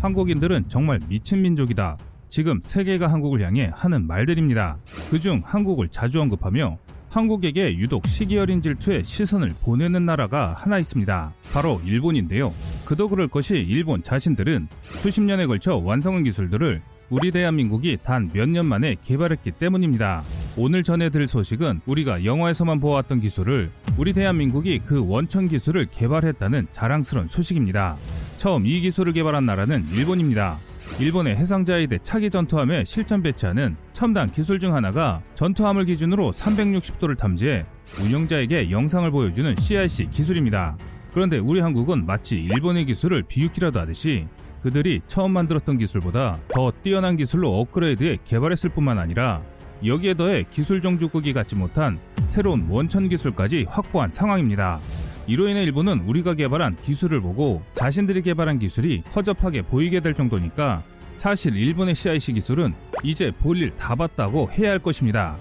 한국인들은 정말 미친 민족이다. 지금 세계가 한국을 향해 하는 말들입니다. 그중 한국을 자주 언급하며 한국에게 유독 시기 어린 질투에 시선을 보내는 나라가 하나 있습니다. 바로 일본인데요. 그도 그럴 것이 일본 자신들은 수십 년에 걸쳐 완성한 기술들을 우리 대한민국이 단 몇 년 만에 개발했기 때문입니다. 오늘 전해드릴 소식은 우리가 영화에서만 보았던 기술을 우리 대한민국이 그 원천 기술을 개발했다는 자랑스러운 소식입니다. 처음 이 기술을 개발한 나라는 일본입니다. 일본의 해상자위대 차기 전투함에 실전 배치하는 첨단 기술 중 하나가 전투함을 기준으로 360도를 탐지해 운영자에게 영상을 보여주는 CIC 기술입니다. 그런데 우리 한국은 마치 일본의 기술을 비웃기라도 하듯이 그들이 처음 만들었던 기술보다 더 뛰어난 기술로 업그레이드해 개발했을 뿐만 아니라 여기에 더해 기술 정주국이 갖지 못한 새로운 원천 기술까지 확보한 상황입니다. 이로 인해 일본은 우리가 개발한 기술을 보고 자신들이 개발한 기술이 허접하게 보이게 될 정도니까 사실 일본의 CIC 기술은 이제 볼일 다 봤다고 해야 할 것입니다.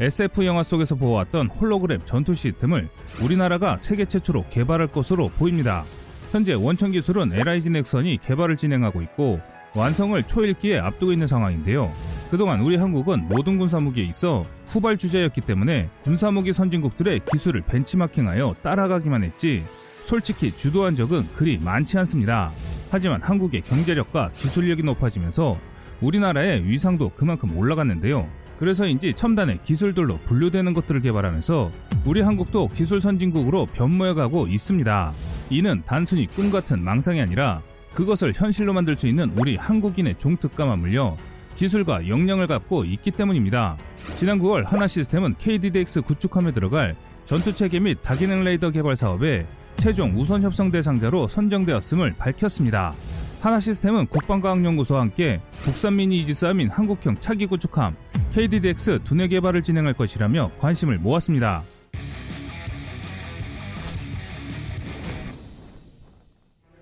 SF 영화 속에서 보아왔던 홀로그램 전투 시스템을 우리나라가 세계 최초로 개발할 것으로 보입니다. 현재 원천 기술은 LIG 넥선이 개발을 진행하고 있고 완성을 초일기에 앞두고 있는 상황인데요. 그동안 우리 한국은 모든 군사무기에 있어 후발 주자였기 때문에 군사무기 선진국들의 기술을 벤치마킹하여 따라가기만 했지 솔직히 주도한 적은 그리 많지 않습니다. 하지만 한국의 경제력과 기술력이 높아지면서 우리나라의 위상도 그만큼 올라갔는데요. 그래서인지 첨단의 기술들로 분류되는 것들을 개발하면서 우리 한국도 기술 선진국으로 변모해가고 있습니다. 이는 단순히 꿈 같은 망상이 아니라 그것을 현실로 만들 수 있는 우리 한국인의 종특감만 물려 기술과 역량을 갖고 있기 때문입니다. 지난 9월 하나 시스템은 KDDX 구축함에 들어갈 전투체계 및 다기능 레이더 개발 사업에 최종 우선 협상 대상자로 선정되었음을 밝혔습니다. 하나 시스템은 국방과학연구소와 함께 국산 미니 이지스함인 한국형 차기 구축함 KDDX 두뇌 개발을 진행할 것이라며 관심을 모았습니다.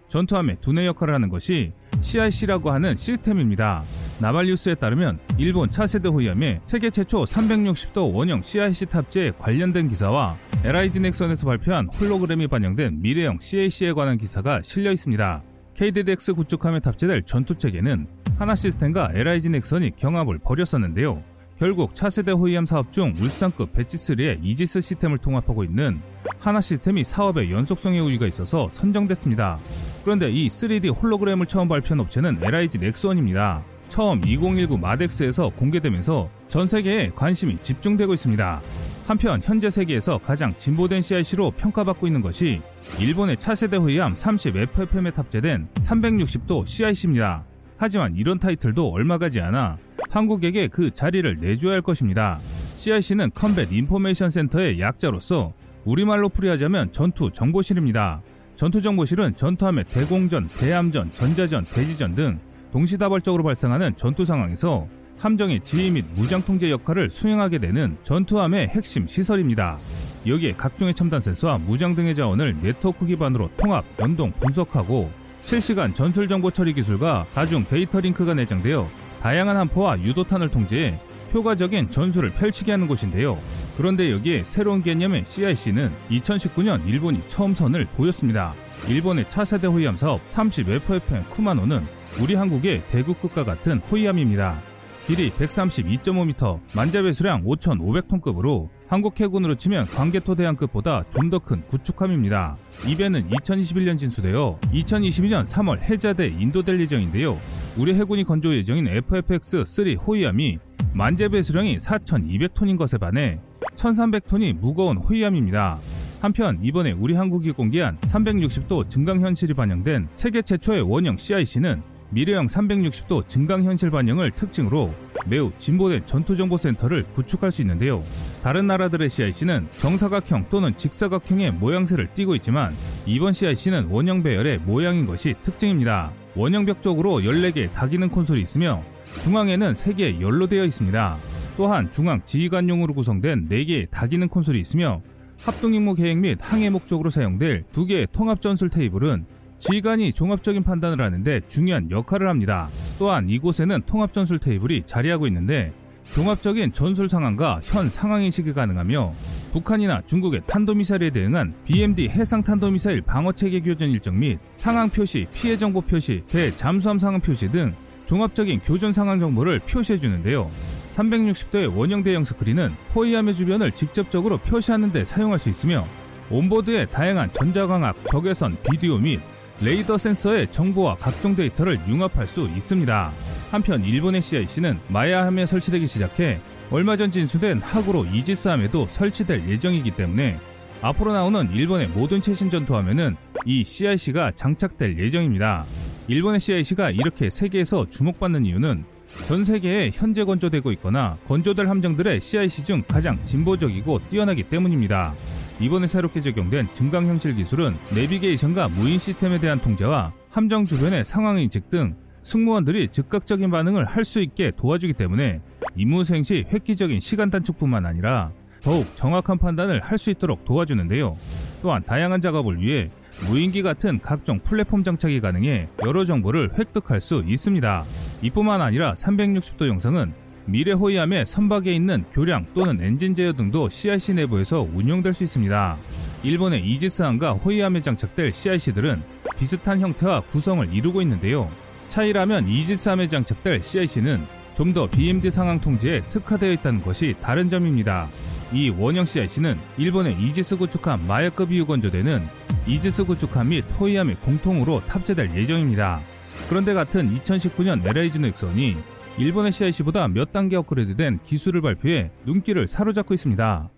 전투함의 두뇌 역할을 하는 것이 CIC라고 하는 시스템입니다. 나발뉴스에 따르면 일본 차세대 호위함에 세계 최초 360도 원형 CIC 탑재에 관련된 기사와 LIG 넥선에서 발표한 홀로그램이 반영된 미래형 CAC에 관한 기사가 실려 있습니다. KDDX 구축함에 탑재될 전투 체계는 하나 시스템과 LIG 넥선이 경합을 벌였었는데요. 결국 차세대 호위함 사업 중 울산급 배치3의 이지스 시스템을 통합하고 있는 하나 시스템이 사업에 연속성의 우위가 있어서 선정됐습니다. 그런데 이 3D 홀로그램을 처음 발표한 업체는 LIG 넥스원입니다. 처음 2019 마덱스에서 공개되면서 전 세계에 관심이 집중되고 있습니다. 한편 현재 세계에서 가장 진보된 CIC로 평가받고 있는 것이 일본의 차세대 호위함 30FFM에 탑재된 360도 CIC입니다. 하지만 이런 타이틀도 얼마 가지 않아 한국에게 그 자리를 내줘야 할 것입니다. CIC는 컴뱃 인포메이션 센터의 약자로서 우리말로 풀이하자면 전투 정보실입니다. 전투 정보실은 전투함의 대공전, 대함전, 전자전, 대지전 등 동시다발적으로 발생하는 전투 상황에서 함정의 지휘 및 무장 통제 역할을 수행하게 되는 전투함의 핵심 시설입니다. 여기에 각종의 첨단 센서와 무장 등의 자원을 네트워크 기반으로 통합, 연동, 분석하고 실시간 전술 정보 처리 기술과 다중 데이터 링크가 내장되어 다양한 함포와 유도탄을 통제해 효과적인 전술을 펼치게 하는 곳인데요. 그런데 여기에 새로운 개념의 CIC는 2019년 일본이 처음 선을 보였습니다. 일본의 차세대 호위함 사업 30FFM 쿠마노는 우리 한국의 대구급과 같은 호위함입니다. 길이 132.5m, 만자 배수량 5,500톤급으로 한국 해군으로 치면 광개토 대항급보다 좀 더 큰 구축함입니다. 이 배는 2021년 진수되어 2022년 3월 해자돼 인도될 예정인데요. 우리 해군이 건조 예정인 FFX-3 호위함이 만재 배 수량이 4,200톤인 것에 반해 1,300톤이 무거운 호위함입니다. 한편 이번에 우리 한국이 공개한 360도 증강 현실이 반영된 세계 최초의 원형 CIC는 미래형 360도 증강 현실 반영을 특징으로 매우 진보된 전투정보센터를 구축할 수 있는데요. 다른 나라들의 CIC는 정사각형 또는 직사각형의 모양새를 띠고 있지만 이번 CIC는 원형 배열의 모양인 것이 특징입니다. 원형 벽 쪽으로 14개의 다기능 콘솔이 있으며 중앙에는 3개의 열로 되어 있습니다. 또한 중앙 지휘관용으로 구성된 4개의 다기능 콘솔이 있으며 합동임무 계획 및 항해 목적으로 사용될 2개의 통합 전술 테이블은 지휘관이 종합적인 판단을 하는데 중요한 역할을 합니다. 또한 이곳에는 통합 전술 테이블이 자리하고 있는데 종합적인 전술 상황과 현 상황 인식이 가능하며 북한이나 중국의 탄도미사일에 대응한 BMD 해상 탄도미사일 방어체계 교전 일정 및 상황 표시, 피해 정보 표시, 배 잠수함 상황 표시 등 종합적인 교전 상황 정보를 표시해 주는데요. 360도의 원형 대형 스크린은 포위함의 주변을 직접적으로 표시하는 데 사용할 수 있으며 온보드에 다양한 전자광학, 적외선, 비디오 및 레이더 센서의 정보와 각종 데이터를 융합할 수 있습니다. 한편 일본의 CIC는 마야함에 설치되기 시작해 얼마 전 진수된 하구로 이지스함에도 설치될 예정이기 때문에 앞으로 나오는 일본의 모든 최신 전투함에는 이 CIC가 장착될 예정입니다. 일본의 CIC가 이렇게 세계에서 주목받는 이유는 전 세계에 현재 건조되고 있거나 건조될 함정들의 CIC 중 가장 진보적이고 뛰어나기 때문입니다. 이번에 새롭게 적용된 증강 형실 기술은 내비게이션과 무인 시스템에 대한 통제와 함정 주변의 상황 인식 등 승무원들이 즉각적인 반응을 할 수 있게 도와주기 때문에 임무 수행 시 획기적인 시간 단축뿐만 아니라 더욱 정확한 판단을 할 수 있도록 도와주는데요. 또한 다양한 작업을 위해 무인기 같은 각종 플랫폼 장착이 가능해 여러 정보를 획득할 수 있습니다. 이뿐만 아니라 360도 영상은 미래 호위함의 선박에 있는 교량 또는 엔진 제어 등도 CIC 내부에서 운용될 수 있습니다. 일본의 이지스함과 호위함에 장착될 CIC들은 비슷한 형태와 구성을 이루고 있는데요. 차이라면 이지스함에 장착될 CIC는 좀 더 BMD 상황 통제에 특화되어 있다는 것이 다른 점입니다. 이 원형 CIC는 일본의 이지스 구축함 마야급 이후 건조되는 이지스 구축함 및 호위함에 공통으로 탑재될 예정입니다. 그런데 같은 2019년 LIG 넥선이 일본의 CIC보다 몇 단계 업그레이드된 기술을 발표해 눈길을 사로잡고 있습니다.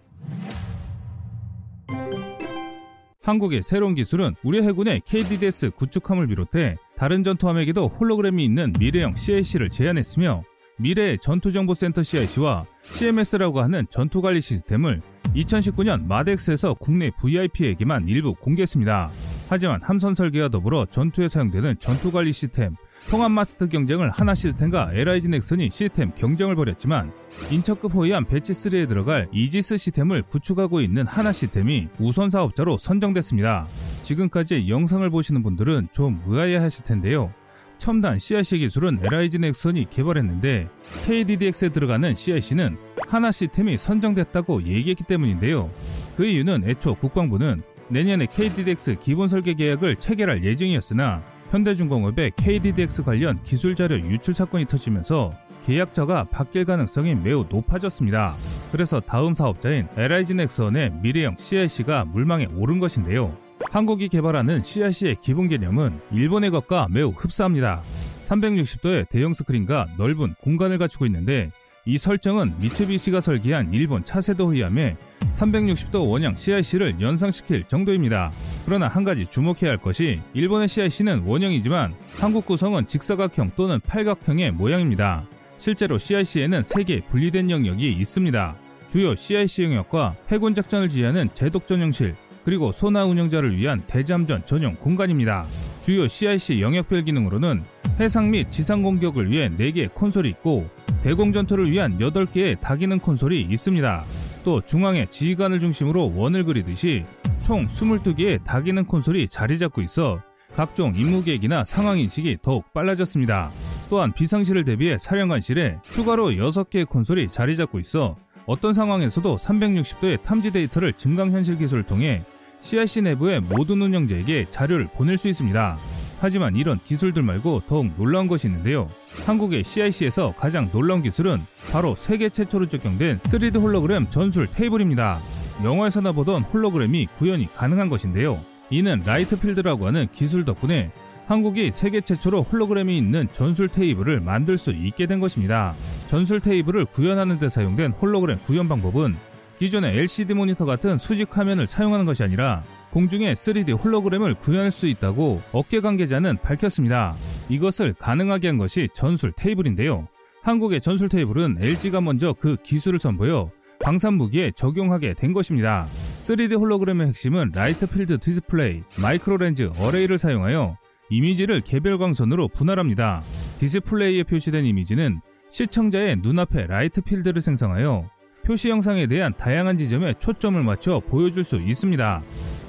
한국의 새로운 기술은 우리 해군의 KDDS 구축함을 비롯해 다른 전투함에게도 홀로그램이 있는 미래형 CIC를 제안했으며 미래의 전투정보센터 CIC와 CMS라고 하는 전투관리 시스템을 2019년 마덱스에서 국내 VIP에게만 일부 공개했습니다. 하지만 함선 설계와 더불어 전투에 사용되는 전투관리 시스템, 통합 마스터 경쟁을 하나 시스템과 LIG 넥슨이 시스템 경쟁을 벌였지만 인척급 호위함 배치3에 들어갈 이지스 시스템을 구축하고 있는 하나 시스템이 우선 사업자로 선정됐습니다. 지금까지 영상을 보시는 분들은 좀 의아해 하실 텐데요. 첨단 CIC 기술은 LIG 넥슨이 개발했는데 KDDX에 들어가는 CIC는 하나 시스템이 선정됐다고 얘기했기 때문인데요. 그 이유는 애초 국방부는 내년에 KDDX 기본 설계 계약을 체결할 예정이었으나 현대중공업의 KDDX 관련 기술 자료 유출 사건이 터지면서 계약자가 바뀔 가능성이 매우 높아졌습니다. 그래서 다음 사업자인 LIG 넥슨의 미래형 CIC가 물망에 오른 것인데요. 한국이 개발하는 CIC의 기본 개념은 일본의 것과 매우 흡사합니다. 360도의 대형 스크린과 넓은 공간을 갖추고 있는데 이 설정은 미츠비시가 설계한 일본 차세대 호위함에 360도 원형 CIC를 연상시킬 정도입니다. 그러나 한 가지 주목해야 할 것이 일본의 CIC는 원형이지만 한국 구성은 직사각형 또는 팔각형의 모양입니다. 실제로 CIC에는 3개 분리된 영역이 있습니다. 주요 CIC 영역과 해군 작전을 지휘하는 제독 전용실, 그리고 소나 운영자를 위한 대잠전 전용 공간입니다. 주요 CIC 영역별 기능으로는 해상 및 지상 공격을 위해 4개의 콘솔이 있고 대공 전투를 위한 8개의 다기능 콘솔이 있습니다. 또 중앙에 지휘관을 중심으로 원을 그리듯이 총 22개의 다기능 콘솔이 자리 잡고 있어 각종 임무 계획이나 상황 인식이 더욱 빨라졌습니다. 또한 비상시를 대비해 사령관실에 추가로 6개의 콘솔이 자리 잡고 있어 어떤 상황에서도 360도의 탐지 데이터를 증강현실 기술을 통해 CIC 내부의 모든 운영자에게 자료를 보낼 수 있습니다. 하지만 이런 기술들 말고 더욱 놀라운 것이 있는데요. 한국의 CIC에서 가장 놀라운 기술은 바로 세계 최초로 적용된 3D 홀로그램 전술 테이블입니다. 영화에서나 보던 홀로그램이 구현이 가능한 것인데요. 이는 light field라고 하는 기술 덕분에 한국이 세계 최초로 홀로그램이 있는 전술 테이블을 만들 수 있게 된 것입니다. 전술 테이블을 구현하는 데 사용된 홀로그램 구현 방법은 기존의 LCD 모니터 같은 수직 화면을 사용하는 것이 아니라 공중에 3D 홀로그램을 구현할 수 있다고 업계 관계자는 밝혔습니다. 이것을 가능하게 한 것이 전술 테이블인데요. 한국의 전술 테이블은 LG가 먼저 그 기술을 선보여 방산 무기에 적용하게 된 것입니다. 3D 홀로그램의 핵심은 light field 디스플레이, 마이크로 렌즈, array를 사용하여 이미지를 개별 광선으로 분할합니다. 디스플레이에 표시된 이미지는 시청자의 눈앞에 light field를 생성하여 표시 영상에 대한 다양한 지점에 초점을 맞춰 보여줄 수 있습니다.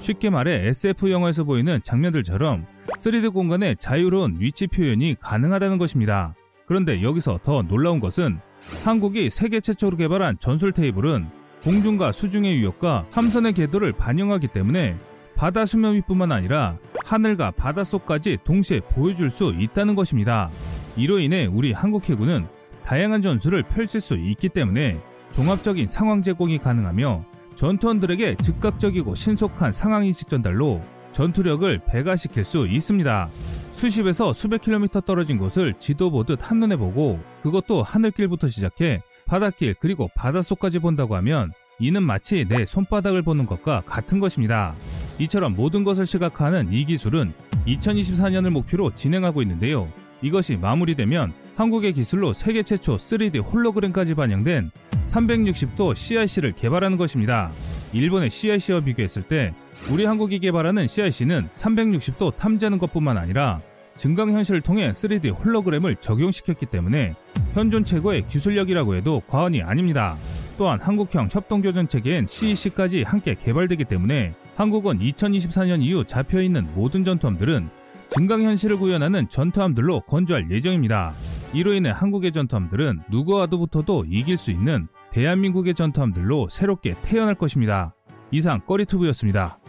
쉽게 말해 SF 영화에서 보이는 장면들처럼 3D 공간의 자유로운 위치 표현이 가능하다는 것입니다. 그런데 여기서 더 놀라운 것은 한국이 세계 최초로 개발한 전술 테이블은 공중과 수중의 위협과 함선의 궤도를 반영하기 때문에 바다 수면 위뿐만 아니라 하늘과 바닷속까지 동시에 보여줄 수 있다는 것입니다. 이로 인해 우리 한국 해군은 다양한 전술을 펼칠 수 있기 때문에 종합적인 상황 제공이 가능하며 전투원들에게 즉각적이고 신속한 상황인식 전달로 전투력을 배가시킬 수 있습니다. 수십에서 수백 킬로미터 떨어진 곳을 지도 보듯 한눈에 보고 그것도 하늘길부터 시작해 바닷길 그리고 바닷속까지 본다고 하면 이는 마치 내 손바닥을 보는 것과 같은 것입니다. 이처럼 모든 것을 시각화하는 이 기술은 2024년을 목표로 진행하고 있는데요. 이것이 마무리되면 한국의 기술로 세계 최초 3D 홀로그램까지 반영된 360도 CIC를 개발하는 것입니다. 일본의 CIC와 비교했을 때 우리 한국이 개발하는 CIC는 360도 탐지하는 것뿐만 아니라 증강현실을 통해 3D 홀로그램을 적용시켰기 때문에 현존 최고의 기술력이라고 해도 과언이 아닙니다. 또한 한국형 협동교전 체계인 CEC까지 함께 개발되기 때문에 한국은 2024년 이후 잡혀있는 모든 전투함들은 증강현실을 구현하는 전투함들로 건조할 예정입니다. 이로 인해 한국의 전투함들은 누구와도 붙어도 이길 수 있는 대한민국의 전투함들로 새롭게 태어날 것입니다. 이상 꺼리투브였습니다.